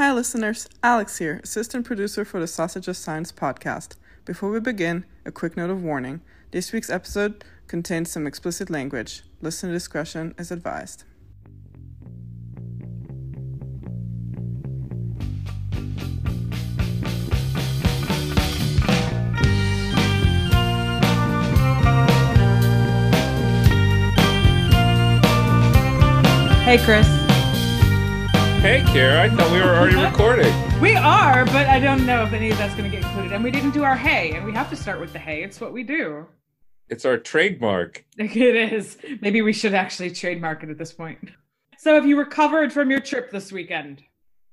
Hi, listeners. Alex here, assistant producer for the Sausage of Science podcast. Before we begin, a quick note of warning. This week's episode contains some explicit language. Listener discretion is advised. Hey, Chris. Hey, Kara, I thought we were already recording. We are, but I don't know if any of that's going to get included. And we didn't do our hey, and we have to start with the hey. It's what we do. It's our trademark. It is. Maybe we should actually trademark it at this point. So, have you recovered from your trip this weekend?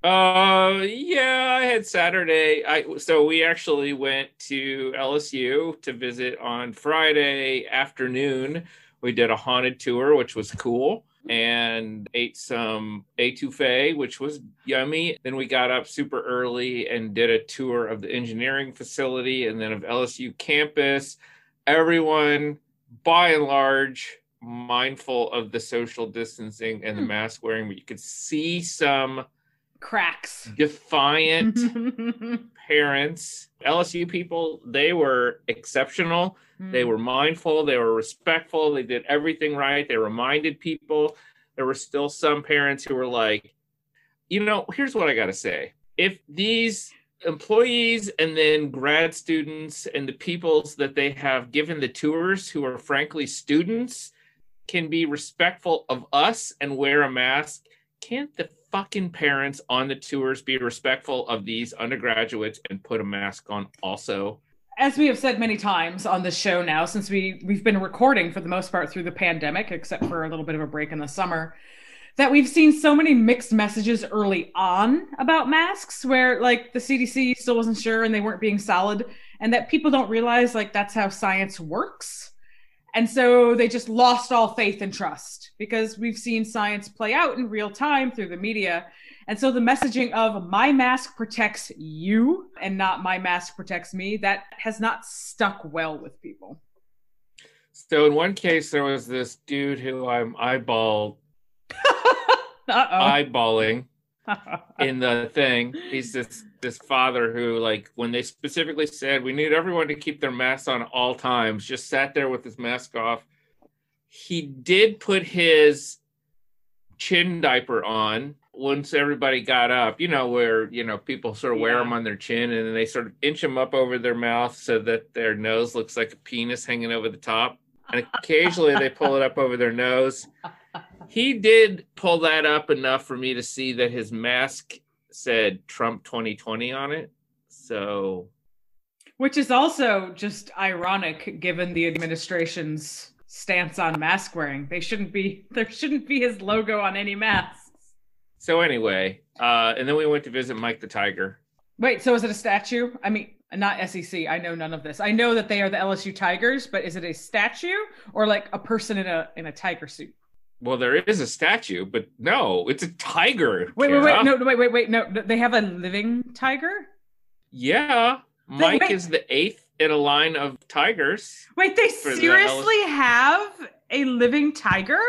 Uh, yeah, I had Saturday. I so we actually went to LSU to visit on Friday afternoon. We did a haunted tour, which was cool, and ate some etouffee, which was yummy. Then we got up super early and did a tour of the engineering facility and then of LSU campus. Everyone, by and large, mindful of the social distancing and the Hmm. mask wearing, but you could see some Cracks. defiant parents. LSU people, they were exceptional. They Hmm. were mindful, they were respectful, they did everything right. They reminded people. There were still some parents who were like, you know, here's what I got to say. If these employees and then grad students and the peoples that they have given the tours who are frankly students can be respectful of us and wear a mask, can't the fucking parents on the tours be respectful of these undergraduates and put a mask on also? As we have said many times on this show now, since we we've been recording for the most part through the pandemic, except for a little bit of a break in the summer, that we've seen so many mixed messages early on about masks, where like the CDC still wasn't sure and they weren't being solid, and that people don't realize like that's how science works. And so they just lost all faith and trust because we've seen science play out in real time through the media. And so the messaging of my mask protects you and not my mask protects me, that has not stuck well with people. So in one case, there was this dude who I'm eyeball eyeballing in the thing. He's this this father who, like, when they specifically said we need everyone to keep their masks on all times, just sat there with his mask off. He did put his chin diaper on once everybody got up. You know where you know people sort of wear them on their chin and then they sort of inch them up over their mouth so that their nose looks like a penis hanging over the top. And occasionally they pull it up over their nose he did pull that up enough for me to see that his mask said Trump 2020 on it. So Which is also just ironic given the administration's stance on mask wearing. They shouldn't be there shouldn't be his logo on any masks. So anyway, uh and then we went to visit Mike the Tiger. Wait, so is it a statue? I mean, not SEC. I know none of this. I know that they are the LSU Tigers, but is it a statue or like a person in a in a tiger suit? Well, there is a statue, but no, it's a tiger. Wait, wait, wait, no, no, wait, wait, wait, no. They have a living tiger. Yeah, Mike wait. is the eighth in a line of tigers. Wait, they For the seriously have a living tiger?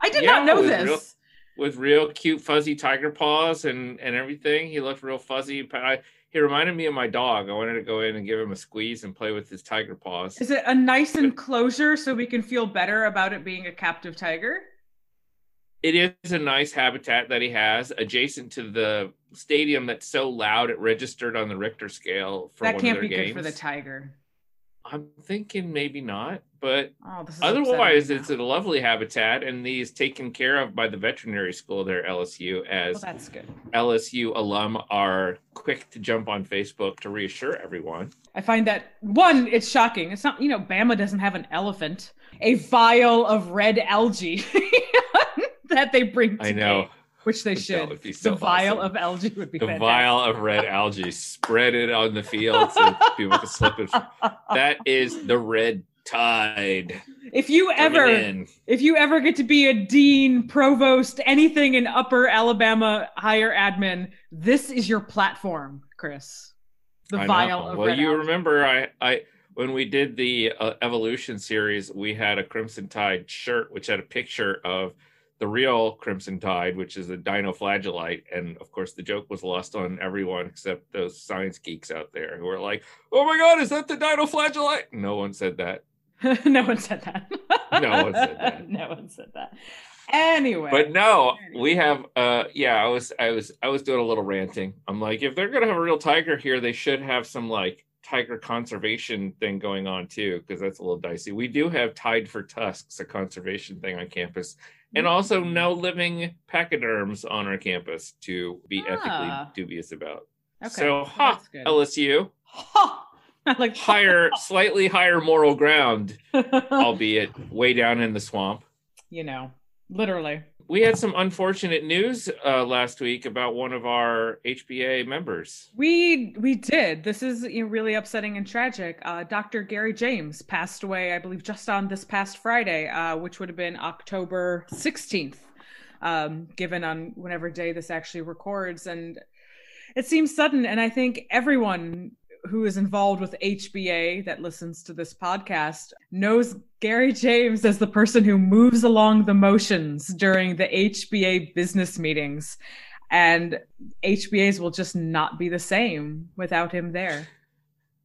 I did Yeah, not know this. With real cute fuzzy tiger paws and and everything. He looked real fuzzy. But I, he reminded me of my dog. I wanted to go in and give him a squeeze and play with his tiger paws. Is it a nice enclosure so we can feel better about it being a captive tiger? it is a nice habitat that he has adjacent to the stadium that's so loud it registered on the Richter scale for that one can't be their good for the tiger. I'm thinking maybe not, but Oh, otherwise it's a lovely habitat and these taken care of by the veterinary school there LSU Well, as that's good. LSU alum are quick to jump on Facebook to reassure everyone. I find that one, it's shocking. It's not, you know, Bama doesn't have an elephant, a vial of red algae that they bring to I know. game, which they That should. be so the vial awesome. of algae would be The fantastic. vial of red algae, spread it on the field so people can slip it. That is the red tide. if you ever if you ever get to be a dean, provost, anything in upper Alabama higher admin, this is your platform, Chris. The I vial know. of well red you algae. remember i i when we did the uh, evolution series we had a crimson tide shirt which had a picture of the real Crimson Tide, which is a dinoflagellate. And of course, the joke was lost on everyone except those science geeks out there who were like, oh my God, is that the dinoflagellate? No one said that. no one said that. No one said that. no one said that. Anyway. But no, we have uh yeah, I was I was I was doing a little ranting. I'm like, if they're gonna have a real tiger here, they should have some like tiger conservation thing going on too, because that's a little dicey. We do have Tide for Tusks, a conservation thing on campus, and also no living pachyderms on our campus to be Ah. ethically dubious about. Okay, so, ha. LSU, Ha! like higher, slightly higher moral ground, albeit way down in the swamp. you know, literally. We had some unfortunate news uh, last week about one of our HBA members. We we did. This is really upsetting and tragic. Uh, Dr. Gary James passed away, I believe, just on this past Friday, uh, which would have been October sixteenth, um, given on whenever day this actually records. And it seems sudden, and I think everyone who is involved with HBA that listens to this podcast knows Gary James as the person who moves along the motions during the HBA business meetings. And HBAs will just not be the same without him there.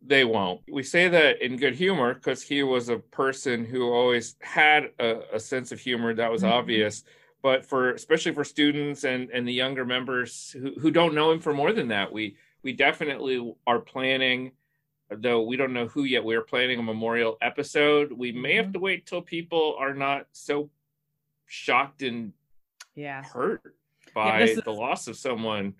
They won't. We say that in good humor because he was a person who always had a, a sense of humor that was Mhm. obvious. But for especially for students and, and the younger members who, who don't know him for more than that, we we definitely are planning, though we don't know who yet. We are planning a memorial episode. We may have Mhm. to wait till people are not so shocked and Yeah. hurt Yeah, by is- the loss of someone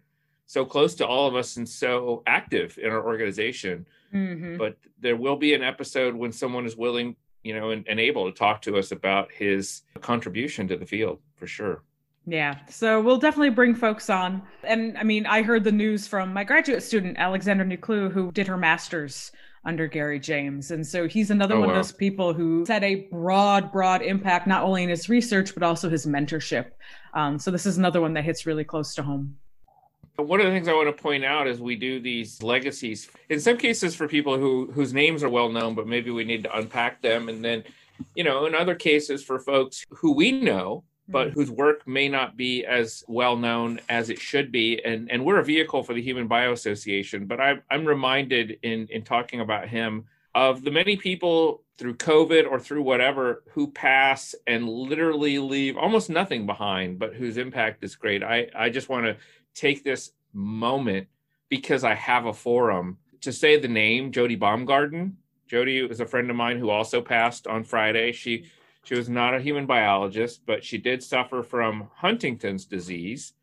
so close to all of us and so active in our organization. hmm But there will be an episode when someone is willing, you know, and, and able to talk to us about his contribution to the field for sure. Yeah. So we'll definitely bring folks on. And I mean, I heard the news from my graduate student, Alexandra Niclou, who did her master's under Gary James. And so he's another Oh, one wow. of those people who had a broad, broad impact, not only in his research, but also his mentorship. Um, so this is another one that hits really close to home. One of the things I want to point out is we do these legacies. In some cases, for people who whose names are well known, but maybe we need to unpack them. And then, you know, in other cases, for folks who we know, but hmm. whose work may not be as well known as it should be. And and we're a vehicle for the Human Bio Association. But I'm I'm reminded in in talking about him of the many people through COVID or through whatever who pass and literally leave almost nothing behind, but whose impact is great. I I just want to take this moment because I have a forum to say the name Jody Baumgarten. Jody was a friend of mine who also passed on Friday. She she was not a human biologist, but she did suffer from Huntington's disease,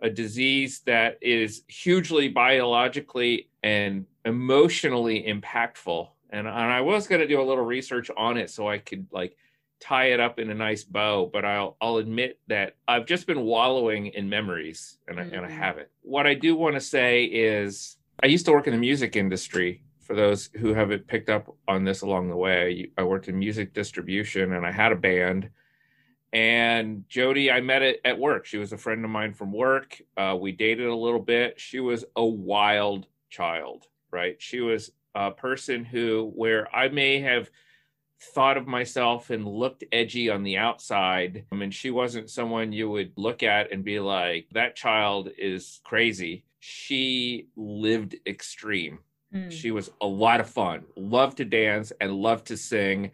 a disease that is hugely biologically and emotionally impactful. And, and I was going to do a little research on it so I could like tie it up in a nice bow, but I'll I'll admit that I've just been wallowing in memories and I, and I Mhm. haven't. What I do want to say is I used to work in the music industry. For those who haven't picked up on this along the way, I worked in music distribution and I had a band. And Jody, I met it at work. She was a friend of mine from work. Uh, we dated a little bit. She was a wild child, right? She was a person who, where I may have thought of myself and looked edgy on the outside. I mean, she wasn't someone you would look at and be like, that child is crazy. She lived extreme. Mm. She was a lot of fun, loved to dance and loved to sing.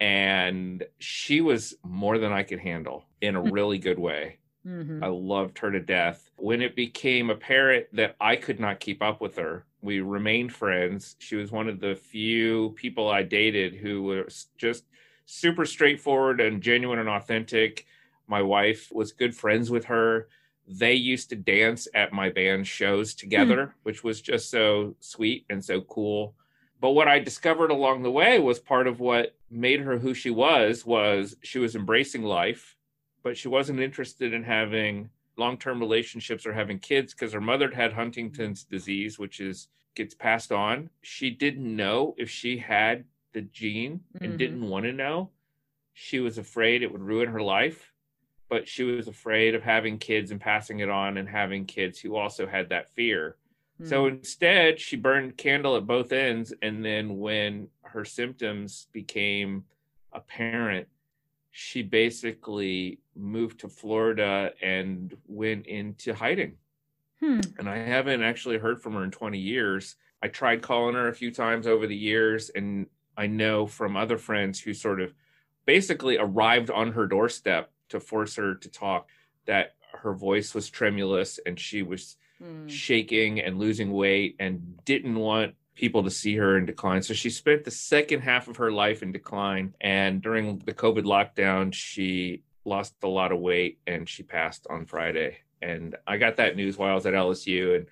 And she was more than I could handle in a really good way. Mhm. I loved her to death. When it became apparent that I could not keep up with her, we remained friends. She was one of the few people I dated who was just super straightforward and genuine and authentic. My wife was good friends with her. They used to dance at my band shows together, which was just so sweet and so cool. But what I discovered along the way was part of what made her who she was was she was embracing life but she wasn't interested in having long-term relationships or having kids because her mother had Huntington's disease, which is gets passed on. She didn't know if she had the gene and Mhm. didn't want to know. She was afraid it would ruin her life, but she was afraid of having kids and passing it on and having kids who also had that fear. So Mm. instead, she burned candle at both ends. And then when her symptoms became apparent, she basically moved to Florida and went into hiding. Hmm. And I haven't actually heard from her in 20 years. I tried calling her a few times over the years, and I know from other friends who sort of basically arrived on her doorstep to force her to talk that her voice was tremulous and she was Hmm. shaking and losing weight and didn't want people to see her in decline. So she spent the second half of her life in decline. And during the COVID lockdown, she lost a lot of weight and she passed on Friday. And I got that news while I was at LSU and,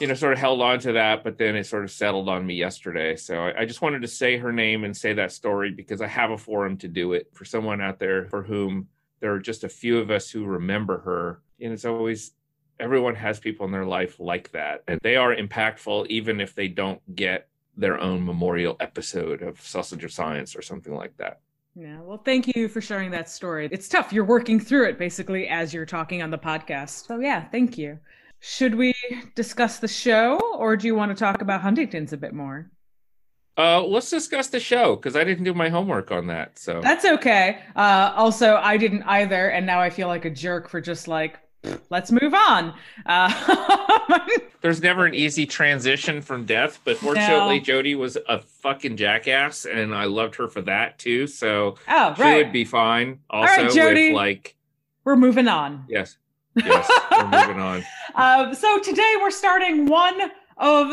you know, sort of held on to that, but then it sort of settled on me yesterday. So I, I just wanted to say her name and say that story because I have a forum to do it for someone out there for whom there are just a few of us who remember her. And it's always everyone has people in their life like that and they are impactful even if they don't get their own memorial episode of sausage of science or something like that Yeah, well, thank you for sharing that story. It's tough. You're working through it basically as you're talking on the podcast. So, yeah, thank you. Should we discuss the show or do you want to talk about Huntington's a bit more? Uh let's discuss the show because i didn't do my homework on that so That's okay. Uh, also, I didn't either. And now I feel like a jerk for just like, let's move on. Uh, there's never an easy transition from death but fortunately No. jody was a fucking jackass and i loved her for that too so oh, she would be fine also right, Jody. with like We're moving on. yes yes we're moving on Um, so today we're starting one of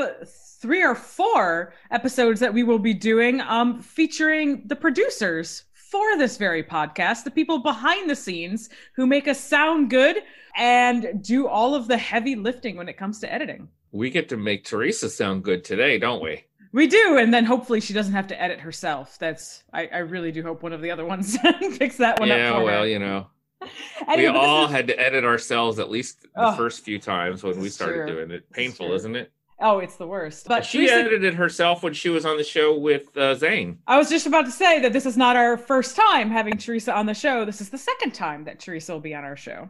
three or four episodes that we will be doing um, featuring the producers for this very podcast, the people behind the scenes who make us sound good and do all of the heavy lifting when it comes to editing. we get to make teresa sound good today don't we We do, and then hopefully she doesn't have to edit herself. That's I, I really do hope one of the other ones picks that one yeah up for well her. you know Anyway, we all is- had to edit ourselves at least the Oh, first few times when we started true. doing it. Painful, isn't it? Oh, it's the worst. But she Teresa- edited herself when she was on the show with uh, Zane. I was just about to say that this is not our first time having Teresa on the show. This is the second time that Teresa will be on our show.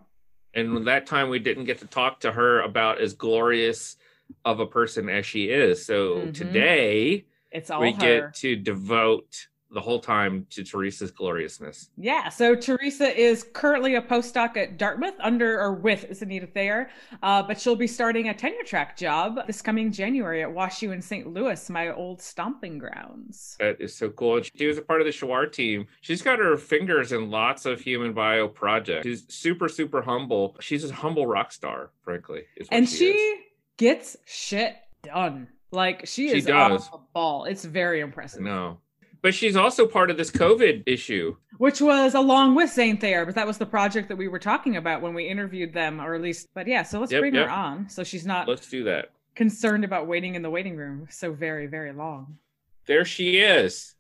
And that time we didn't get to talk to her about as glorious of a person as she is. So Mhm. today It's all we her. get to devote the whole time to Teresa's gloriousness. Yeah, so Teresa is currently a postdoc at Dartmouth under or with Zaneta Thayer, uh, but she'll be starting a tenure track job this coming January at WashU in St. Louis, my old stomping grounds. That is so cool. And She was a part of the Shuar team. She's got her fingers in lots of human bio projects. She's super, super humble. She's a humble rock star, frankly. And she she gets shit done. Like she She is does. off the ball. It's very impressive. No. But she's also part of this COVID issue. which was along with Zane Thayer, but that was the project that we were talking about when we interviewed them, or at least, but yeah, so let's Yep, bring yep. her on so she's not Let's do that. concerned about waiting in the waiting room so very, very long. There she is,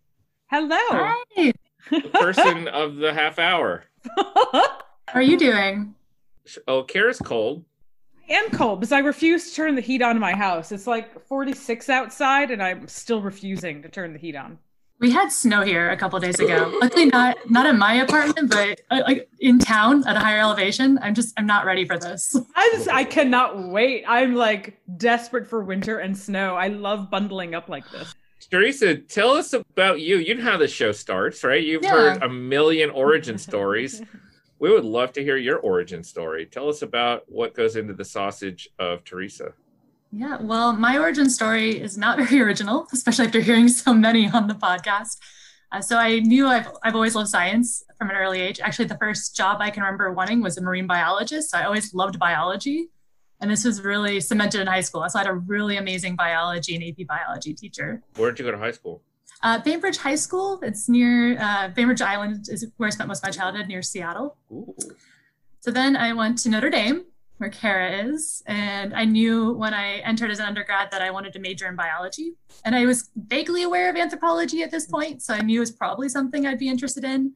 Hello. Hi. the person of the half hour. How are you doing? Oh, Kara's cold. I am cold because I refuse to turn the heat on in my house. It's like 46 outside, and I'm still refusing to turn the heat on. We had snow here a couple days ago. Luckily, not not in my apartment, but uh, like in town at a higher elevation. I'm just I'm not ready for this. I just, I cannot wait. I'm like desperate for winter and snow. I love bundling up like this. Teresa, tell us about you. You know how the show starts, right? You've Yeah. heard a million origin stories. We would love to hear your origin story. Tell us about what goes into the sausage of Teresa. Yeah, well, my origin story is not very original, especially after hearing so many on the podcast. Uh, so I knew I've, I've always loved science from an early age. Actually, the first job I can remember wanting was a marine biologist. So I always loved biology. And this was really cemented in high school. So I had a really amazing biology and AP biology teacher. Where did you go to high school? Uh, Bainbridge High School, it's near uh, Bainbridge Island, is where I spent most of my childhood, near Seattle. Ooh. So then I went to Notre Dame, where Kara is, and I knew when I entered as an undergrad that I wanted to major in biology. And I was vaguely aware of anthropology at this point, so I knew it was probably something I'd be interested in.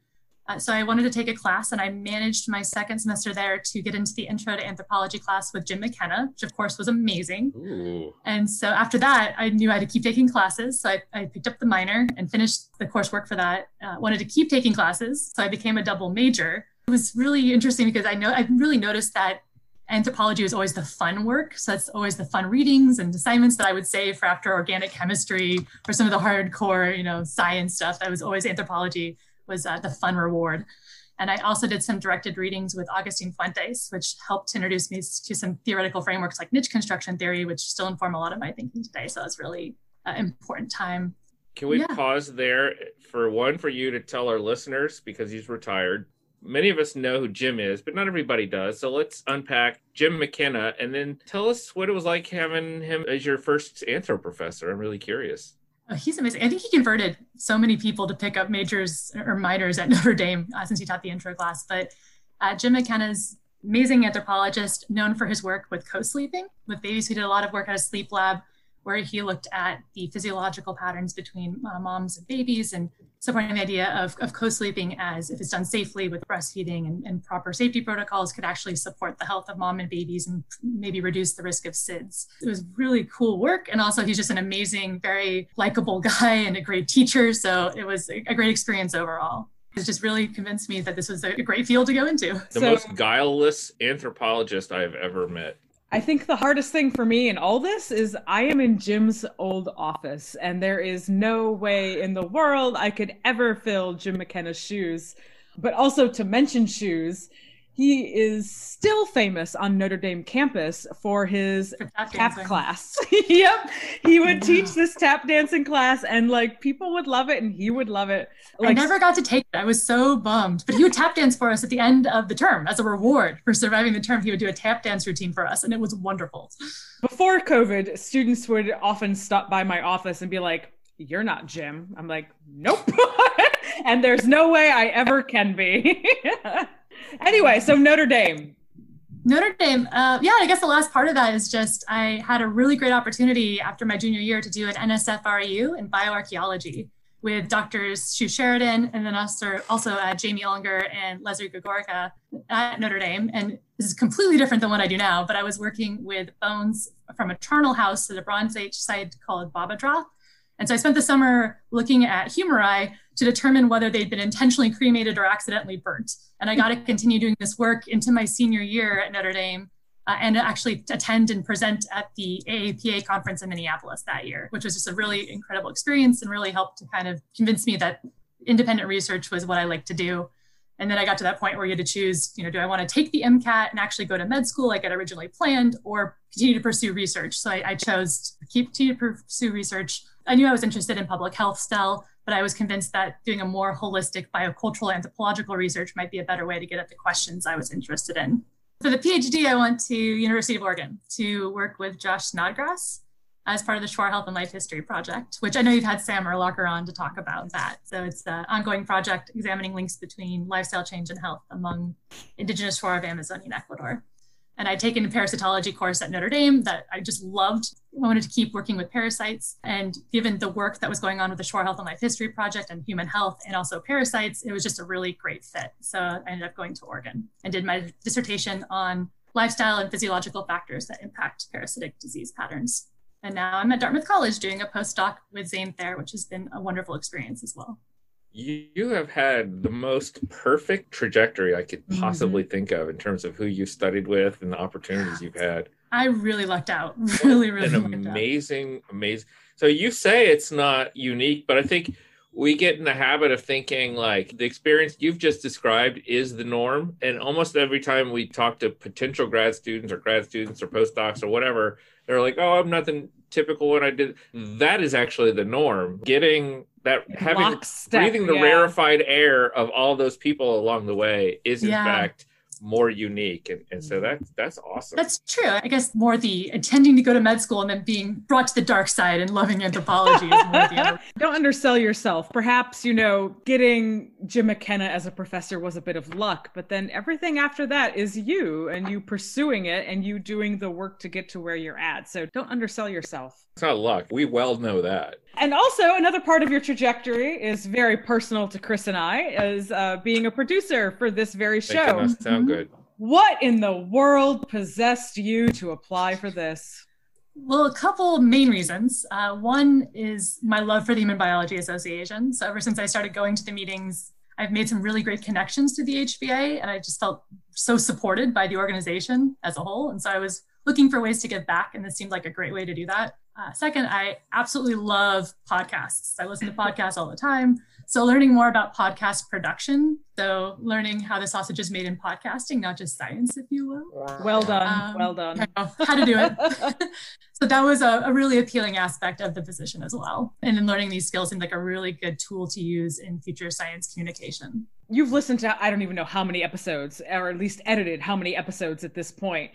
Uh, so I wanted to take a class, and I managed my second semester there to get into the Intro to Anthropology class with Jim McKenna, which of course was amazing. Ooh. And so after that, I knew I had to keep taking classes. So I, I picked up the minor and finished the coursework for that. Uh, wanted to keep taking classes. So I became a double major. It was really interesting because I know I really noticed that anthropology was always the fun work. So that's always the fun readings and assignments that I would say for after organic chemistry or some of the hardcore, you know, science stuff. That was always anthropology was uh, the fun reward. And I also did some directed readings with Augustine Fuentes, which helped to introduce me to some theoretical frameworks like niche construction theory, which still inform a lot of my thinking today. So it's really an important time. Can we Yeah. pause there for one for you to tell our listeners because he's retired? Many of us know who Jim is, but not everybody does. So let's unpack Jim McKenna and then tell us what it was like having him as your first anthro professor. I'm really curious. Oh, he's amazing. I think he converted so many people to pick up majors or minors at Notre Dame uh, since he taught the intro class. But uh, Jim McKenna's amazing anthropologist, known for his work with co-sleeping with babies. He did a lot of work at a sleep lab where he looked at the physiological patterns between uh, moms and babies and supporting the idea of, of co-sleeping as if it's done safely with breastfeeding and, and proper safety protocols could actually support the health of mom and babies and maybe reduce the risk of SIDS. It was really cool work. And also he's just an amazing, very likable guy and a great teacher. So it was a, a great experience overall. It just really convinced me that this was a great field to go into. The So- most guileless anthropologist I have ever met. I think the hardest thing for me in all this is I am in Jim's old office, and there is no way in the world I could ever fill Jim McKenna's shoes. But also to mention shoes, he is still famous on Notre Dame campus for his For tap tap class. yep. He would teach this tap dancing class, and like people would love it, and he would love it. Like, I never got to take it. I was so bummed. But he would tap dance for us at the end of the term as a reward for surviving the term. He would do a tap dance routine for us, and it was wonderful. before COVID, students would often stop by my office and be like, You're not Jim. I'm like, Nope. and there's no way I ever can be. anyway, so Notre Dame. Notre Dame, uh, yeah, I guess the last part of that is just I had a really great opportunity after my junior year to do an NSF in bioarchaeology with doctors Sue Sheridan and then also, also uh, Jaime Ullinger and Leslie Gregoricka at Notre Dame. And this is completely different than what I do now, but I was working with bones from a charnel house at a Bronze Age site called Bab edh-Dhra. And so I spent the summer looking at humeri to determine whether they'd been intentionally cremated or accidentally burnt. And I got to continue doing this work into my senior year at Notre Dame uh, and actually attend and present at the AAPA conference in Minneapolis that year, which was just a really incredible experience and really helped to kind of convince me that independent research was what I like to do. And then I got to that point where you had to choose, you know, do I want to take the MCAT and actually go to med school like I'd originally planned or continue to pursue research? So I, I chose to keep to pursue research. I knew I was interested in public health still, but I was convinced that doing a more holistic biocultural anthropological research might be a better way to get at the questions I was interested in. For the PhD, I went to University of Oregon to work with Josh Snodgrass as part of the Shuar Health and Life History Project, which I know you've had Sam Urlacher on to talk about that. So it's an ongoing project examining links between lifestyle change and health among indigenous Shuar of Amazonian Ecuador. And I'd taken a parasitology course at Notre Dame that I just loved. I wanted to keep working with parasites. And given the work that was going on with the Shuar Health and Life History Project and human health and also parasites, it was just a really great fit. So I ended up going to Oregon and did my dissertation on lifestyle and physiological factors that impact parasitic disease patterns. And now I'm at Dartmouth College doing a postdoc with Zane Thayer, which has been a wonderful experience as well. You, have had the most perfect trajectory I could mm-hmm. possibly think of in terms of who you studied with and the opportunities you've had. I really lucked out. Really, really An lucked out. amazing, amazing. So you say it's not unique, but I think we get in the habit of thinking like the experience you've just described is the norm. And almost every time we talk to potential grad students or grad students or postdocs or whatever, they're like, "Oh, I'm nothing typical what I did." Mm-hmm. That is actually the norm. Getting that having Lockstep, breathing the yeah. rarefied air of all those people along the way is in Yeah. fact more unique and, and so mm-hmm. that's that's awesome That's true. I guess more the intending to go to med school and then being brought to the dark side and loving anthropology is more the other. Don't undersell yourself. Perhaps, you know, getting Jim McKenna as a professor was a bit of luck, but then everything after that is you and you pursuing it and you doing the work to get to where you're at. So don't undersell yourself. It's not luck we well know that And also, another part of your trajectory is very personal to Chris and I, as uh, being a producer for this very making show. us sound Mhm. good What in the world possessed you to apply for this? Well, a couple main reasons. Uh, one is my love for the Human Biology Association. So ever since I started going to the meetings, I've made some really great connections to the HBA, and I just felt so supported by the organization as a whole. And so I was looking for ways to give back, and this seemed like a great way to do that. Uh, second, I absolutely love podcasts. I listen to podcasts all the time. So, learning more about podcast production. So, learning how the sausage is made in podcasting, not just science, if you will. Well done. Um, well done. How to do it. so, that was a, a, really appealing aspect of the position as well. And then learning these skills seemed like a really good tool to use in future science communication. You've listened to, I don't even know how many episodes, or at least edited how many episodes at this point.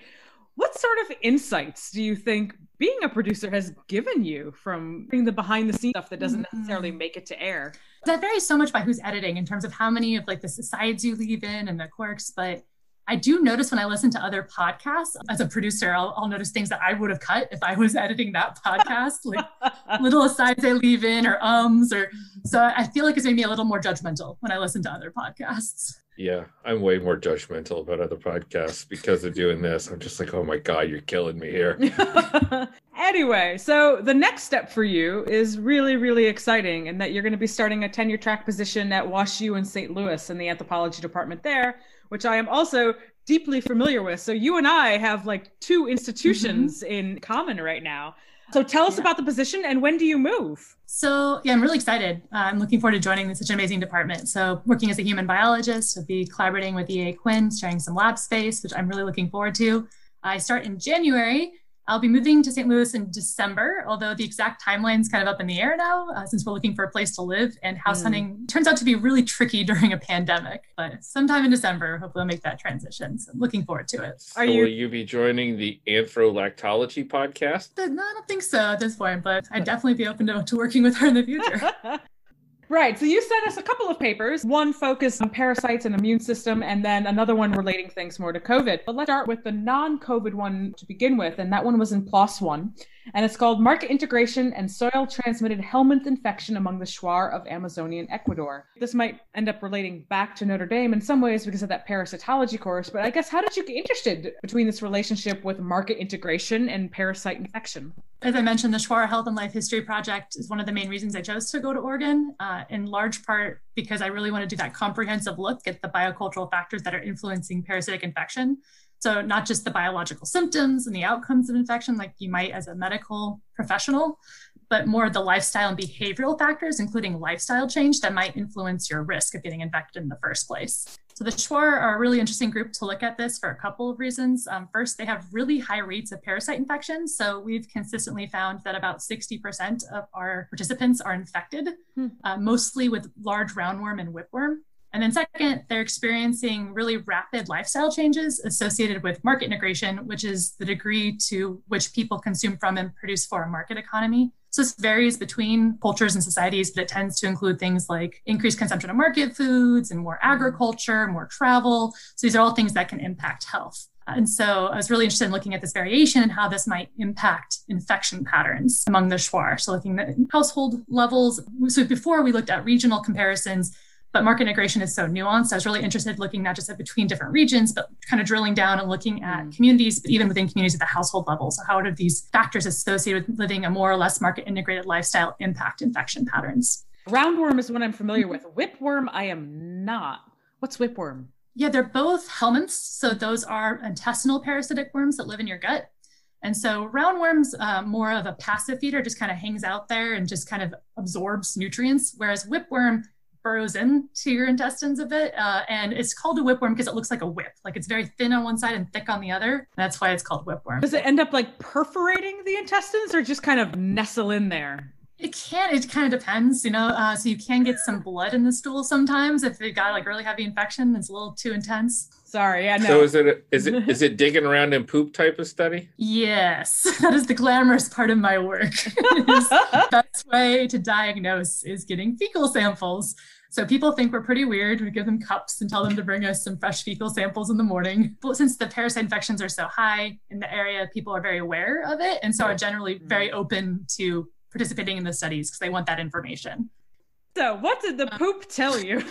What sort of insights do you think being a producer has given you from being the behind the scenes stuff that doesn't mm-hmm. necessarily make it to air? That varies so much by who's editing in terms of how many of like the sides you leave in and the quirks, but I do notice when I listen to other podcasts as a producer, I'll, I'll, notice things that I would have cut if I was editing that podcast, like little asides I leave in or ums, or so I feel like it's made me a little more judgmental when I listen to other podcasts. Yeah, I'm way more judgmental about other podcasts because of doing this. I'm just like, oh my God, you're killing me here. anyway, so the next step for you is really, really exciting in that you're going to be starting a tenure track position at WashU in St. Louis in the anthropology department there, which I am also deeply familiar with. So you and I have like two institutions mm-hmm. in common right now. So tell us yeah. about the position and when do you move? So yeah, I'm really excited. Uh, I'm looking forward to joining such an amazing department. So working as a human biologist, I'll be collaborating with EA Quinn, sharing some lab space, which I'm really looking forward to. I start in January I'll be moving to St. Louis in December, although the exact timeline is kind of up in the air now uh, since we're looking for a place to live. And house mm. hunting turns out to be really tricky during a pandemic. But sometime in December, hopefully I'll make that transition. So I'm looking forward to it. Are so you... Will you be joining the Anthrolactology podcast? No, I don't think so at this point, but I'd definitely be open to, to working with her in the future. Right. So you sent us a couple of papers, one focused on parasites and immune system, and then another one relating things more to COVID. But let's start with the non COVID one to begin with. And that one was in PLOS one and it's called Market Integration and Soil Transmitted Helminth Infection Among the Shuar of Amazonian Ecuador. This might end up relating back to Notre Dame in some ways because of that parasitology course, but I guess how did you get interested between this relationship with market integration and parasite infection? As I mentioned, the Shuar Health and Life History Project is one of the main reasons I chose to go to Oregon, uh, in large part because I really want to do that comprehensive look at the biocultural factors that are influencing parasitic infection. So, not just the biological symptoms and the outcomes of infection, like you might as a medical professional, but more the lifestyle and behavioral factors, including lifestyle change that might influence your risk of getting infected in the first place. So, the Shuar are a really interesting group to look at this for a couple of reasons. Um, first, they have really high rates of parasite infections. So, we've consistently found that about 60% of our participants are infected, hmm. uh, mostly with large roundworm and whipworm. And then, second, they're experiencing really rapid lifestyle changes associated with market integration, which is the degree to which people consume from and produce for a market economy. So, this varies between cultures and societies, but it tends to include things like increased consumption of market foods and more agriculture, more travel. So, these are all things that can impact health. And so I was really interested in looking at this variation and how this might impact infection patterns among the Shuar. So looking at household levels. So before we looked at regional comparisons, but market integration is so nuanced. I was really interested looking not just at between different regions, but kind of drilling down and looking at mm. communities, but even within communities at the household level. So how do these factors associated with living a more or less market integrated lifestyle impact infection patterns? Roundworm is one I'm familiar with. Whipworm, I am not. What's whipworm? Yeah, they're both helminths. So those are intestinal parasitic worms that live in your gut. And so roundworms, uh, more of a passive feeder, just kind of hangs out there and just kind of absorbs nutrients, whereas whipworm burrows into your intestines a bit. Uh, and it's called a whipworm because it looks like a whip. Like it's very thin on one side and thick on the other. That's why it's called whipworm. Does it end up like perforating the intestines or just kind of nestle in there? It can. It kind of depends, you know. Uh, so you can get some blood in the stool sometimes if it got like really heavy infection. It's a little too intente. Sorry, yeah, no. So is it is it digging around in poop type of study? Yes, that is the glamorous part of my work. the best way to diagnose is getting fecal samples. So people think we're pretty weird. We give them cups and tell them to bring us some fresh fecal samples in the morning. But since the parasite infections are so high in the area, people are very aware of it and so are generally hmm. very open to participating in the studies because they want that information. So, what did the uh, poop tell you?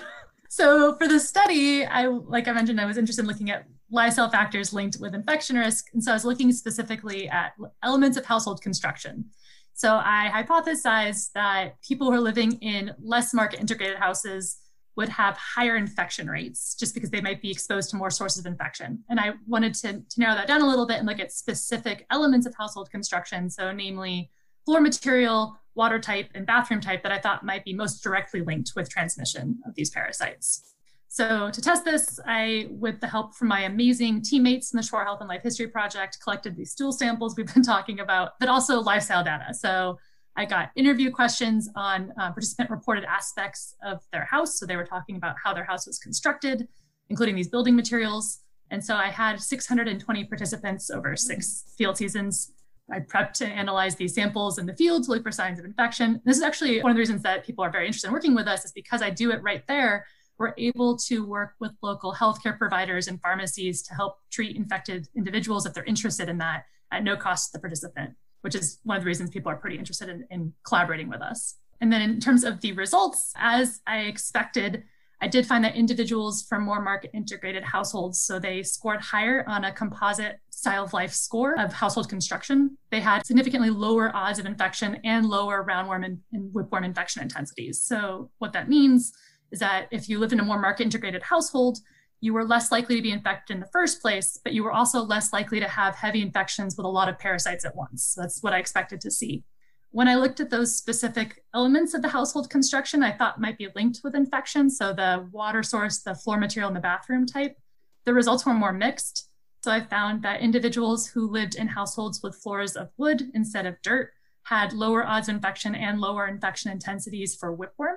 So, for the study, I like I mentioned, I was interested in looking at lifestyle factors linked with infection risk, and so I was looking specifically at elements of household construction. So I hypothesized that people who are living in less market integrated houses would have higher infection rates just because they might be exposed to more sources of infection. And I wanted to, to narrow that down a little bit and look at specific elements of household construction. So, namely, floor material, water type, and bathroom type that I thought might be most directly linked with transmission of these parasites. So to test this, I, with the help from my amazing teammates in the Shuar Health and Life History Project, collected these stool samples we've been talking about, but also lifestyle data. So I got interview questions on uh, participant reported aspects of their house. So they were talking about how their house was constructed, including these building materials. And so I had 620 participants over six field seasons. I prepped and analyzed these samples in the field to look for signs of infection. This is actually one of the reasons that people are very interested in working with us is because I do it right there we're able to work with local healthcare providers and pharmacies to help treat infected individuals if they're interested in that at no cost to the participant, which is one of the reasons people are pretty interested in, in collaborating with us. And then in terms of the results, as I expected, I did find that individuals from more market integrated households, so they scored higher on a composite style of life score of household construction. They had significantly lower odds of infection and lower roundworm and, and whipworm infection intensities. So, what that means is that if you live in a more market integrated household, you were less likely to be infected in the first place, but you were also less likely to have heavy infections with a lot of parasites at once. So that's what I expected to see. When I looked at those specific elements of the household construction, I thought might be linked with infection. So the water source, the floor material, and the bathroom type, the results were more mixed. So I found that individuals who lived in households with floors of wood instead of dirt had lower odds of infection and lower infection intensities for whipworm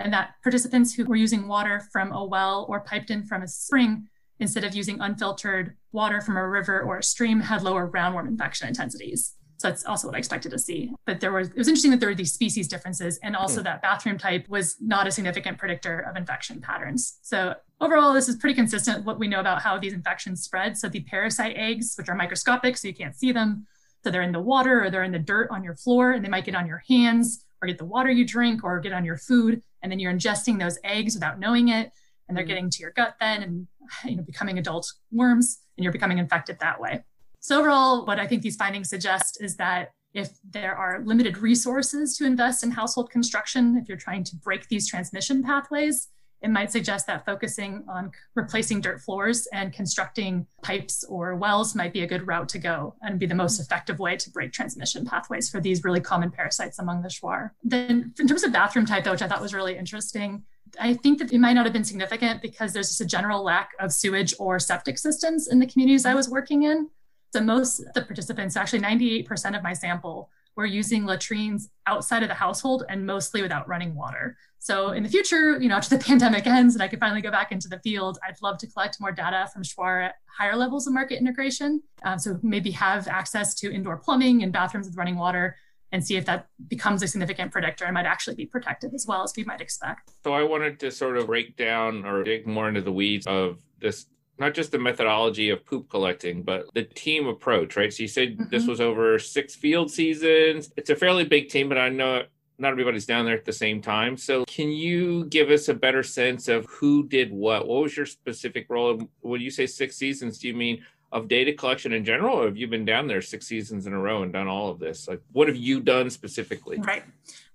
and that participants who were using water from a well or piped in from a spring instead of using unfiltered water from a river or a stream had lower roundworm infection intensities. So that's also what I expected to see. But there was it was interesting that there were these species differences and also mm. that bathroom type was not a significant predictor of infection patterns. So overall, this is pretty consistent with what we know about how these infections spread. So the parasite eggs, which are microscopic, so you can't see them. So they're in the water or they're in the dirt on your floor and they might get on your hands or get the water you drink or get on your food and then you're ingesting those eggs without knowing it and they're mm. getting to your gut then and you know becoming adult worms and you're becoming infected that way so overall what i think these findings suggest is that if there are limited resources to invest in household construction if you're trying to break these transmission pathways it might suggest that focusing on replacing dirt floors and constructing pipes or wells might be a good route to go and be the most effective way to break transmission pathways for these really common parasites among the Shuar. Then, in terms of bathroom type, though, which I thought was really interesting, I think that it might not have been significant because there's just a general lack of sewage or septic systems in the communities I was working in. So, most of the participants, actually 98% of my sample, were using latrines outside of the household and mostly without running water. So in the future, you know, after the pandemic ends and I can finally go back into the field, I'd love to collect more data from Shuar at higher levels of market integration. Um, so maybe have access to indoor plumbing and bathrooms with running water and see if that becomes a significant predictor and might actually be protective as well as we might expect. So I wanted to sort of break down or dig more into the weeds of this not just the methodology of poop collecting, but the team approach, right? So you said mm-hmm. this was over six field seasons. It's a fairly big team, but I know not everybody's down there at the same time. So can you give us a better sense of who did what? What was your specific role? When you say six seasons, do you mean of data collection in general, or have you been down there six seasons in a row and done all of this? Like, what have you done specifically? Right.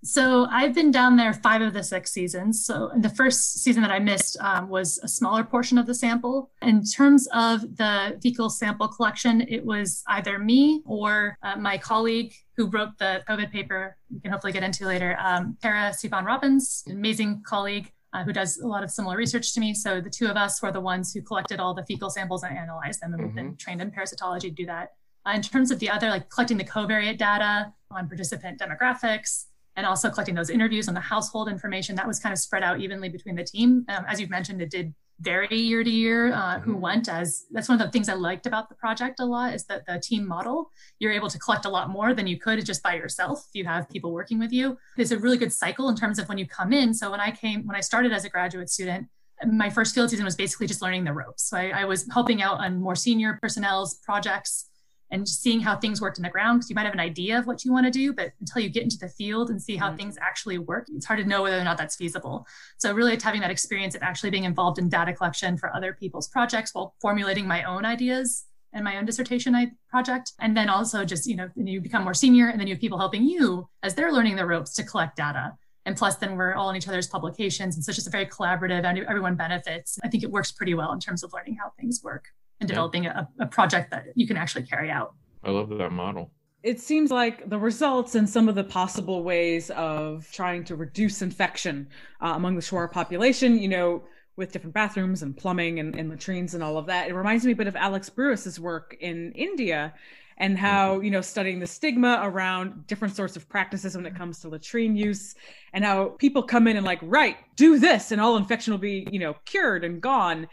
So I've been down there five of the six seasons. So the first season that I missed um, was a smaller portion of the sample. In terms of the fecal sample collection, it was either me or uh, my colleague who wrote the COVID paper. We can hopefully get into later. Um, Cepon-Robins, amazing colleague uh, who does a lot of similar research to me. So the two of us were the ones who collected all the fecal samples and analyzed them, and we've been mm-hmm. trained in parasitology to do that. Uh, in terms of the other, like collecting the covariate data on participant demographics, and also collecting those interviews and the household information, that was kind of spread out evenly between the team. Um, as you've mentioned, it did vary year to year uh, who mm-hmm. went as that's one of the things i liked about the project a lot is that the team model you're able to collect a lot more than you could just by yourself if you have people working with you. There's a really good cycle in terms of when you come in. So when i came when i started as a graduate student my first field season was basically just learning the ropes. So I, I was helping out on more senior personnel's projects and seeing how things worked in the ground because you might have an idea of what you want to do but until you get into the field and see how mm-hmm. things actually work it's hard to know whether or not that's feasible. So really it's having that experience of actually being involved in data collection for other people's projects while formulating my own ideas and my own dissertation project. And then also just you know you become more senior and then you have people helping you as they're learning the ropes to collect data. And plus then we're all in each other's publications and so it's just a very collaborative and everyone benefits. I think it works pretty well in terms of learning how things work and developing yeah. a, a project that you can actually carry out. I love that model. it seems like the results and some of the possible ways of trying to reduce infection uh, among the Shuar population, you know, with different bathrooms and plumbing and, and latrines and all of that. It reminds me a bit of Alex Brewis's work in India and how mm-hmm. you know studying the stigma around different sorts of practices when it comes to latrine use and how people come in and like right do this and all infection will be you know cured and gone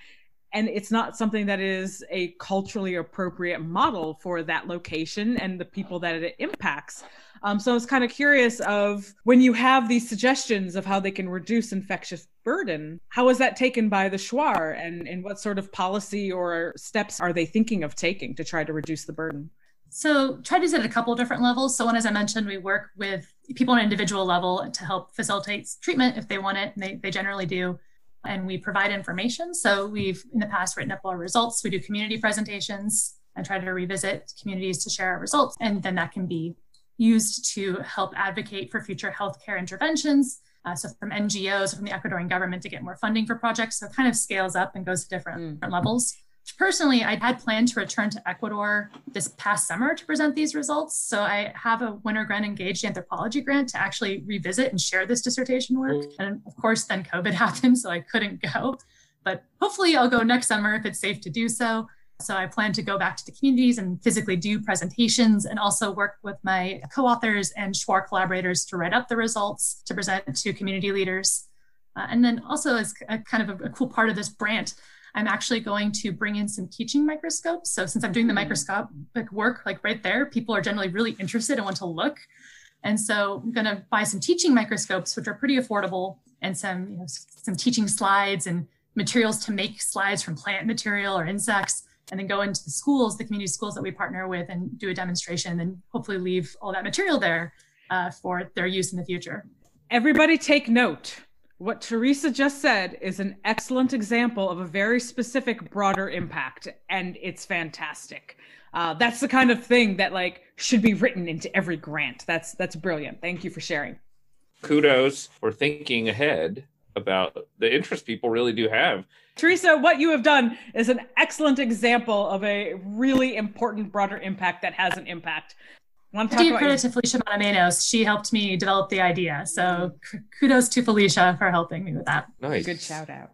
and it's not something that is a culturally appropriate model for that location and the people that it impacts. Um, so i was kind of curious of when you have these suggestions of how they can reduce infectious burden how is that taken by the shuar and, and what sort of policy or steps are they thinking of taking to try to reduce the burden? So try to at a couple different levels. So one, as I mentioned, we work with people on an individual level to help facilitate treatment if they want it, and they, they generally do and we provide information. So we've in the past written up our results. We do community presentations and try to revisit communities to share our results. And then that can be used to help advocate for future healthcare interventions. Uh, so from NGOs, from the Ecuadorian government to get more funding for projects. So it kind of scales up and goes to different, mm. different levels. Personally, I had planned to return to Ecuador this past summer to present these results. So I have a Wenner-Gren Engaged Anthropology grant to actually revisit and share this dissertation work. Mm. And of course, then COVID happened, so I couldn't go. But hopefully, I'll go next summer if it's safe to do so. So I plan to go back to the communities and physically do presentations and also work with my co-authors and Shuar collaborators to write up the results to present to community leaders. Uh, and then also as a kind of a, a cool part of this grant, I'm actually going to bring in some teaching microscopes. So since I'm doing the hmm. microscopic work like right there, people are generally really interested and want to look. And so I'm going to buy some teaching microscopes, which are pretty affordable, and some, you know, some teaching slides and materials to make slides from plant material or insects, and then go into the schools, the community schools that we partner with, and do a demonstration, and hopefully leave all that material there uh, for their use in the future. Everybody take note. What Teresa just said is an excellent example of a very specific, broader impact, and it's fantastic. Uh, that's the kind of thing that like should be written into every grant. That's that's brilliant. Thank you for sharing. Kudos for thinking ahead about the interest people really do have. Teresa, what you have done is an excellent example of a really important, broader impact that has an impact. Want to talk about credit to Felicia Matamenos. She helped me develop the idea. So kudos to Felicia for helping me with that. Nice. Good shout out.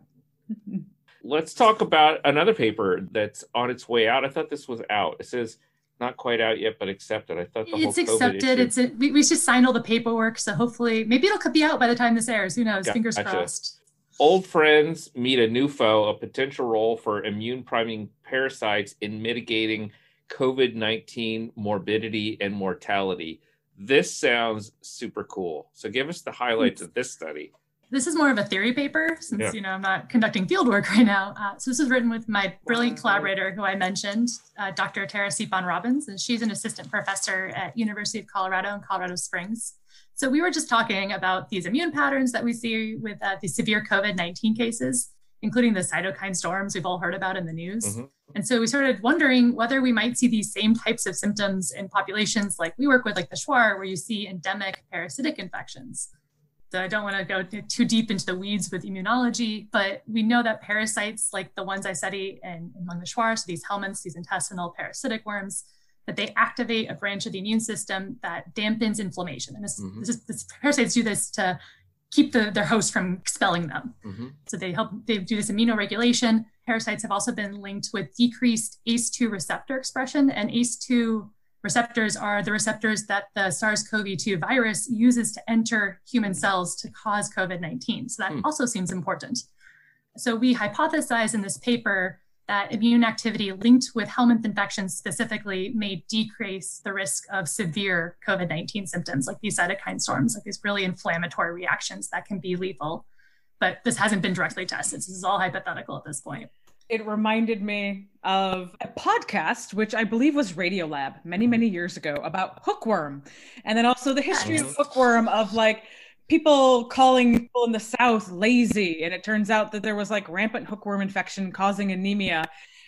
Let's talk about another paper that's on its way out. I thought this was out. It says not quite out yet, but accepted. I thought the whole thing is. it's accepted. It's a, we, we just signed all the paperwork, so hopefully, maybe it'll be out by the time this airs. Who knows? Yeah, Fingers gotcha. crossed. Old friends meet a new foe. A potential role for immune priming parasites in mitigating COVID 19 morbidity and mortality. This sounds super cool. So give us the highlights of this study. This is more of a theory paper since yeah. you know I'm not conducting field work right now. Uh, so this is written with my brilliant collaborator who I mentioned, uh, Dr. Tara Cepon-Robins, and she's an assistant professor at University of Colorado in Colorado Springs. So we were just talking about these immune patterns that we see with uh, these severe COVID-19 cases including the cytokine storms we've all heard about in the news. Mm-hmm. And so we started wondering whether we might see these same types of symptoms in populations like we work with, like the Shuar, where you see endemic parasitic infections. So I don't want to go too deep into the weeds with immunology, but we know that parasites like the ones I study in, among the Shuar, so these helminths, these intestinal parasitic worms, that they activate a branch of the immune system that dampens inflammation. And this, mm-hmm. this, is, this parasites do this to keep the, their host from expelling them. Mm-hmm. So they help, they do this immunoregulation. Parasites have also been linked with decreased ACE2 receptor expression, and ACE2 receptors are the receptors that the SARS-CoV-2 virus uses to enter human cells to cause COVID-19. So that mm. also seems important. So we hypothesize in this paper that immune activity linked with helminth infections specifically may decrease the risk of severe COVID 19 symptoms like these cytokine storms, like these really inflammatory reactions that can be lethal. But this hasn't been directly tested. So this is all hypothetical at this point. It reminded me of a podcast, which I believe was Radiolab many, many years ago about hookworm. And then also the history of hookworm of like, people calling people in the south lazy and it turns out that there was like rampant hookworm infection causing anemia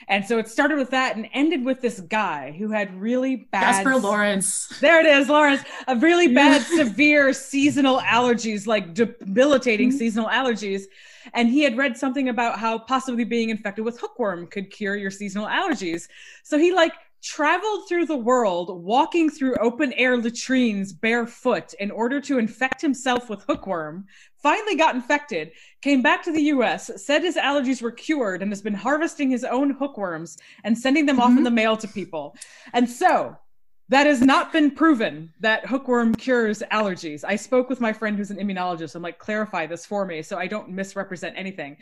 and so it started with that and ended with this guy who had really bad Jasper Lawrence. There it is, Lawrence. A really bad severe seasonal allergies, like debilitating mm-hmm. seasonal allergies. And he had read something about how possibly being infected with hookworm could cure your seasonal allergies. So he like traveled through the world walking through open air latrines barefoot in order to infect himself with hookworm, finally got infected, came back to the US, said his allergies were cured, and has been harvesting his own hookworms and sending them mm-hmm. off in the mail to people. And so that has not been proven that hookworm cures allergies. I spoke with my friend who's an immunologist. I'm like, clarify this for me so I don't misrepresent anything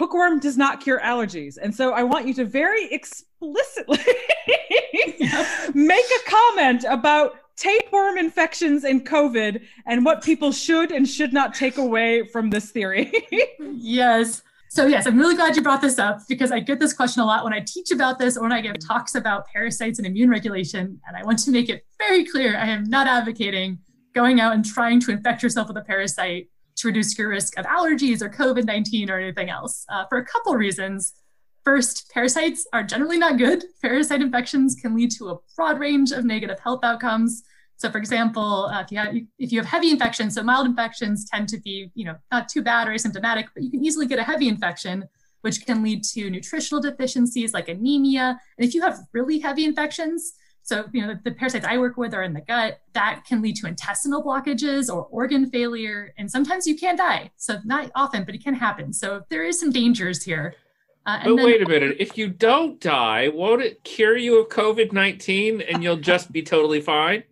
hookworm does not cure allergies. And so I want you to very explicitly make a comment about tapeworm infections and COVID and what people should and should not take away from this theory. yes. So, yes, I'm really glad you brought this up because I get this question a lot when I teach about this or when I give talks about parasites and immune regulation. And I want to make it very clear I am not advocating going out and trying to infect yourself with a parasite to reduce your risk of allergies or COVID 19 or anything else uh, for a couple reasons. First, parasites are generally not good. Parasite infections can lead to a broad range of negative health outcomes. So, for example, uh, if you have if you have heavy infections, so mild infections tend to be you know not too bad or asymptomatic, but you can easily get a heavy infection, which can lead to nutritional deficiencies like anemia. And if you have really heavy infections, so, you know, the, the, parasites I work with are in the gut. That can lead to intestinal blockages or organ failure. And sometimes you can die. So, not often, but it can happen. So, there is some dangers here. Uh, but then, wait a minute. If you don't die, won't it cure you of COVID 19 and you'll just be totally fine?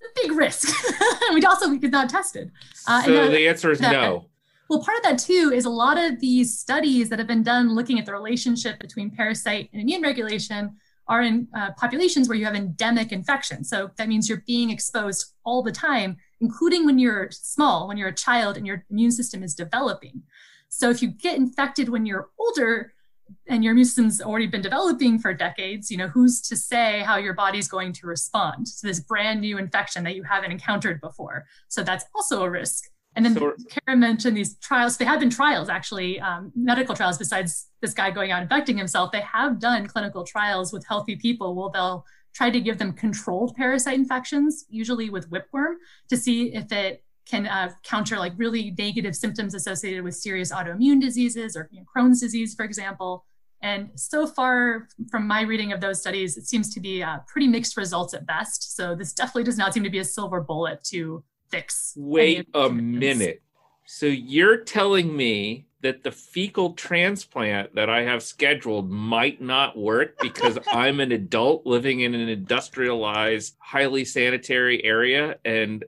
It's a big risk. We'd also we could not tested. Uh, so, the, the answer is that, no. Well, part of that too is a lot of these studies that have been done looking at the relationship between parasite and immune regulation are in uh, populations where you have endemic infection. So that means you're being exposed all the time, including when you're small, when you're a child and your immune system is developing. So if you get infected when you're older and your immune system's already been developing for decades, you know, who's to say how your body's going to respond to this brand new infection that you haven't encountered before? So that's also a risk. And then so, Kara mentioned these trials. They have been trials, actually, um, medical trials, besides this guy going out infecting himself. They have done clinical trials with healthy people Well, they'll try to give them controlled parasite infections, usually with whipworm, to see if it can uh, counter like really negative symptoms associated with serious autoimmune diseases or you know, Crohn's disease, for example. And so far, from my reading of those studies, it seems to be uh, pretty mixed results at best. So this definitely does not seem to be a silver bullet to fix. Wait a minute. So you're telling me that the fecal transplant that I have scheduled might not work because I'm an adult living in an industrialized, highly sanitary area and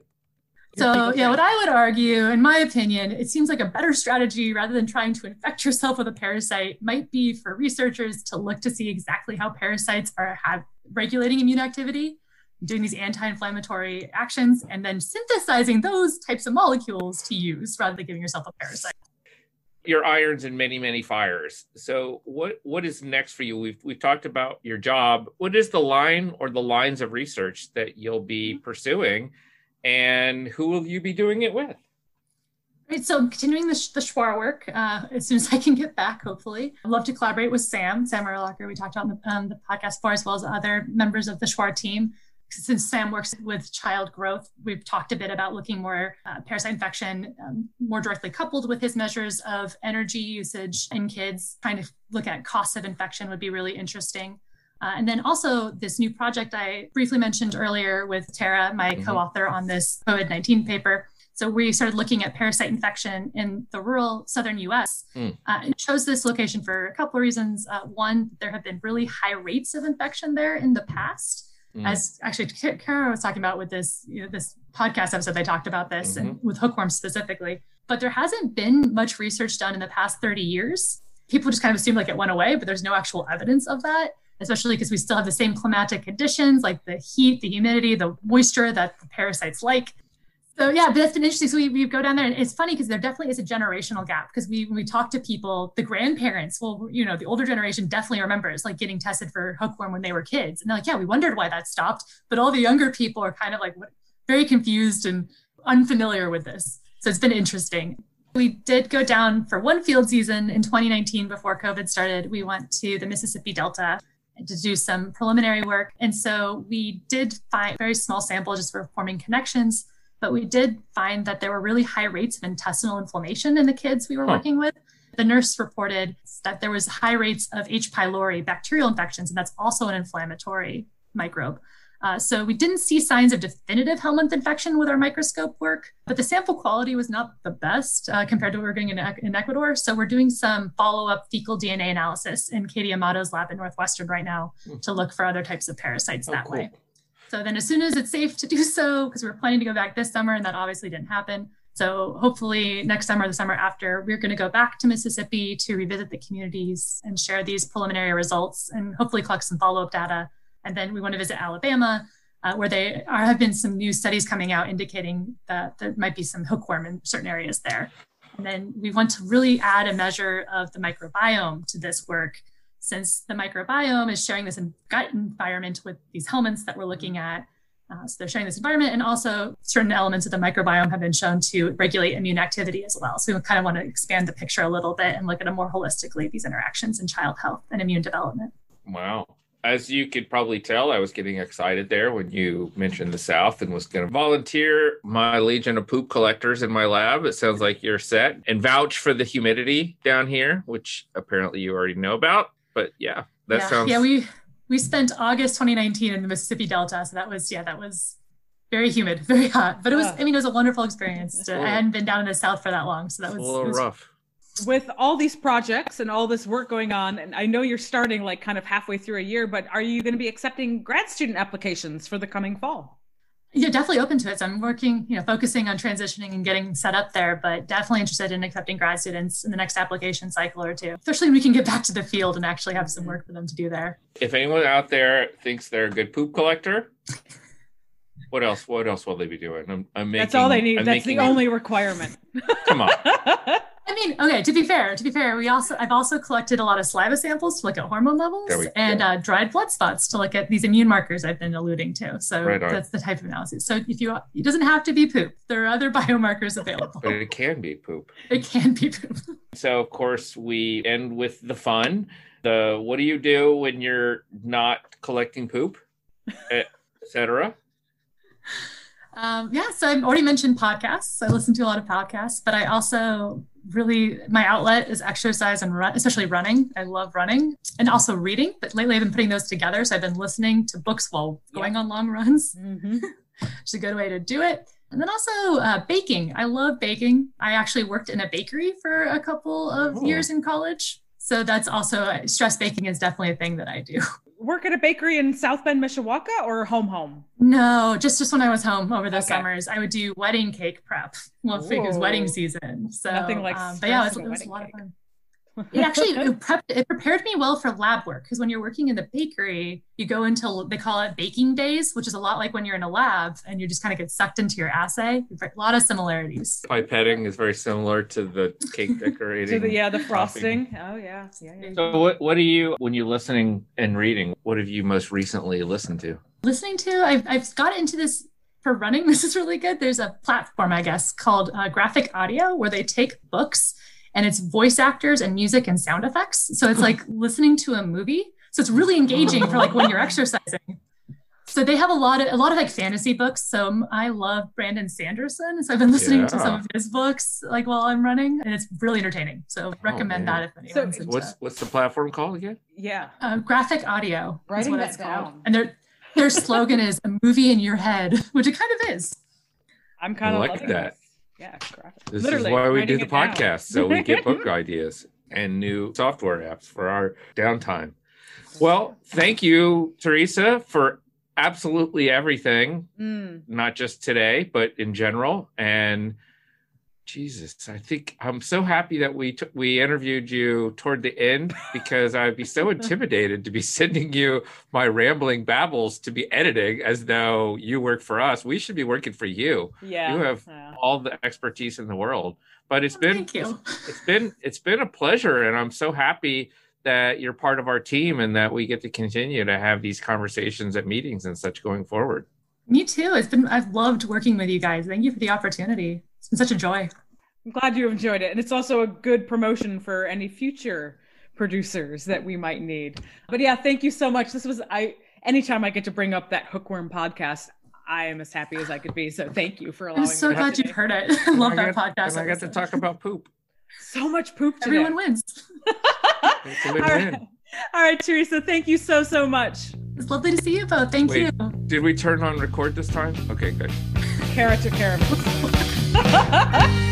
so, yeah, what I would argue, in my opinion, it seems like a better strategy rather than trying to infect yourself with a parasite might be for researchers to look to see exactly how parasites are have regulating immune activity doing these anti-inflammatory actions and then synthesizing those types of molecules to use rather than giving yourself a parasite. Your irons in many many fires. So what what is next for you? We've we've talked about your job. What is the line or the lines of research that you'll be mm-hmm. pursuing and who will you be doing it with? Right, so continuing the, the Shuar work uh, as soon as I can get back, hopefully. I'd love to collaborate with Sam, Sam Urlacher, we talked about on the, um, the podcast before, as well as other members of the Shuar team since Sam works with child growth, we've talked a bit about looking more uh, parasite infection um, more directly coupled with his measures of energy usage in kids. Trying to look at costs of infection would be really interesting. Uh, and then also this new project I briefly mentioned earlier with Tara, my mm-hmm. co-author on this COVID-19 paper. So we started looking at parasite infection in the rural southern U.S. Mm. Uh, it chose this location for a couple of reasons. Uh, one, there have been really high rates of infection there in the past. Mm. As actually Kara was talking about with this, you know, this podcast episode, they talked about this mm-hmm. and with hookworms specifically. But there hasn't been much research done in the past 30 years. People just kind of assume like it went away, but there's no actual evidence of that, especially because we still have the same climatic conditions like the heat, the humidity, the moisture that the parasites like. So yeah, but that's been interesting. So we, we go down there, and it's funny because there definitely is a generational gap. Because we when we talk to people, the grandparents, well, you know, the older generation definitely remembers like getting tested for hookworm when they were kids, and they're like, yeah, we wondered why that stopped. But all the younger people are kind of like very confused and unfamiliar with this. So it's been interesting. We did go down for one field season in 2019 before COVID started. We went to the Mississippi Delta to do some preliminary work. And so we did find a very small sample just for forming connections but we did find that there were really high rates of intestinal inflammation in the kids we were huh. working with. The nurse reported that there was high rates of H. pylori bacterial infections, and that's also an inflammatory microbe. Uh, so we didn't see signs of definitive Helminth infection with our microscope work, but the sample quality was not the best uh, compared to what we are doing in, in Ecuador. So we're doing some follow-up fecal DNA analysis in Katie Amato's lab at Northwestern right now hmm. to look for other types of parasites oh, that cool. way. So then as soon as it's safe to do so, because we are planning to go back this summer and that obviously didn't happen. So hopefully next summer, the summer after, we're going to go back to Mississippi to revisit the communities and share these preliminary results and hopefully collect some follow-up data and then we want to visit Alabama, uh, where there are, have been some new studies coming out indicating that there might be some hookworm in certain areas there. And then we want to really add a measure of the microbiome to this work, since the microbiome is sharing this gut environment with these Helminths that we're looking at. Uh, so they're sharing this environment, and also certain elements of the microbiome have been shown to regulate immune activity as well. So we kind of want to expand the picture a little bit and look at it more holistically these interactions in child health and immune development. Wow as you could probably tell, I was getting excited there when you mentioned the South and was going to volunteer my legion of poop collectors in my lab. It sounds like you're set and vouch for the humidity down here, which apparently you already know about. But yeah, that yeah. sounds. Yeah, we we spent August 2019 in the Mississippi Delta, so that was yeah, that was very humid, very hot. But it was, I mean, it was a wonderful experience. To, I hadn't been down in the South for that long, so that was a little was, rough with all these projects and all this work going on and i know you're starting like kind of halfway through a year but are you going to be accepting grad student applications for the coming fall yeah definitely open to it. So i'm working you know focusing on transitioning and getting set up there but definitely interested in accepting grad students in the next application cycle or two. Especially when we can get back to the field and actually have some mm-hmm. work for them to do there. If anyone out there thinks they're a good poop collector what else what else will they be doing? I'm, I'm making that's all they need. I'm that's the only requirement. Come on I mean, okay. To be fair, to be fair, we also I've also collected a lot of saliva samples to look at hormone levels and uh, dried blood spots to look at these immune markers I've been alluding to. So right that's the type of analysis. So if you, it doesn't have to be poop. There are other biomarkers available. But it can be poop. It can be poop. So of course we end with the fun. The what do you do when you're not collecting poop, etc. Um, yeah, so I've already mentioned podcasts. I listen to a lot of podcasts, but I also really my outlet is exercise and run, especially running. I love running and also reading. But lately, I've been putting those together. So I've been listening to books while going on long runs. Mm-hmm. it's a good way to do it. And then also uh, baking. I love baking. I actually worked in a bakery for a couple of oh. years in college. So that's also stress baking is definitely a thing that I do. work at a bakery in South Bend, Mishawaka, or home home? No, just just when I was home over the okay. summers, I would do wedding cake prep. Well, it was wedding season, so nothing like. Um, but yeah, it was, it was a lot cake. of fun it actually it, prepped, it prepared me well for lab work because when you're working in the bakery you go into they call it baking days which is a lot like when you're in a lab and you just kind of get sucked into your assay. A lot of similarities. Pipetting is very similar to the cake decorating to the, yeah the frosting. Oh yeah. yeah, yeah. So what, what are you when you're listening and reading what have you most recently listened to? Listening to i've, I've got into this for running. This is really good. There's a platform i guess called uh, graphic audio where they take books and it's voice actors and music and sound effects. So it's like listening to a movie. So it's really engaging for like when you're exercising. So they have a lot of a lot of like fantasy books. So I love Brandon Sanderson. So I've been listening yeah. to some of his books like while I'm running, and it's really entertaining. So oh, recommend that if anyone's so, What's what's the platform called again? Yeah, uh, graphic audio. Writing that down. Called. And their their slogan is a movie in your head, which it kind of is. I'm kind of like that. Yeah, This Literally, is why we do the podcast, so we get book ideas and new software apps for our downtime. Well, thank you, Teresa, for absolutely everything, mm. not just today, but in general. And Jesus, I think I'm so happy that we t- we interviewed you toward the end because I'd be so intimidated to be sending you my rambling babbles to be editing as though you work for us. We should be working for you. Yeah, you have yeah. all the expertise in the world. But it's oh, been Thank you. It's, it's been it's been a pleasure, and I'm so happy that you're part of our team and that we get to continue to have these conversations at meetings and such going forward. Me too. It's been I've loved working with you guys. Thank you for the opportunity. It's been such a joy. I'm glad you enjoyed it. And it's also a good promotion for any future producers that we might need. But yeah, thank you so much. This was I anytime I get to bring up that hookworm podcast, I am as happy as I could be. So thank you for allowing me. I'm so glad you've heard it. I love that podcast. And I got to talk about poop. So much poop today. Everyone wins. It's a All win-win. right. All right, Teresa, thank you so, so much. It's lovely to see you both. Thank Wait. you. Did we turn on record this time? Okay, good. Kara took care of it.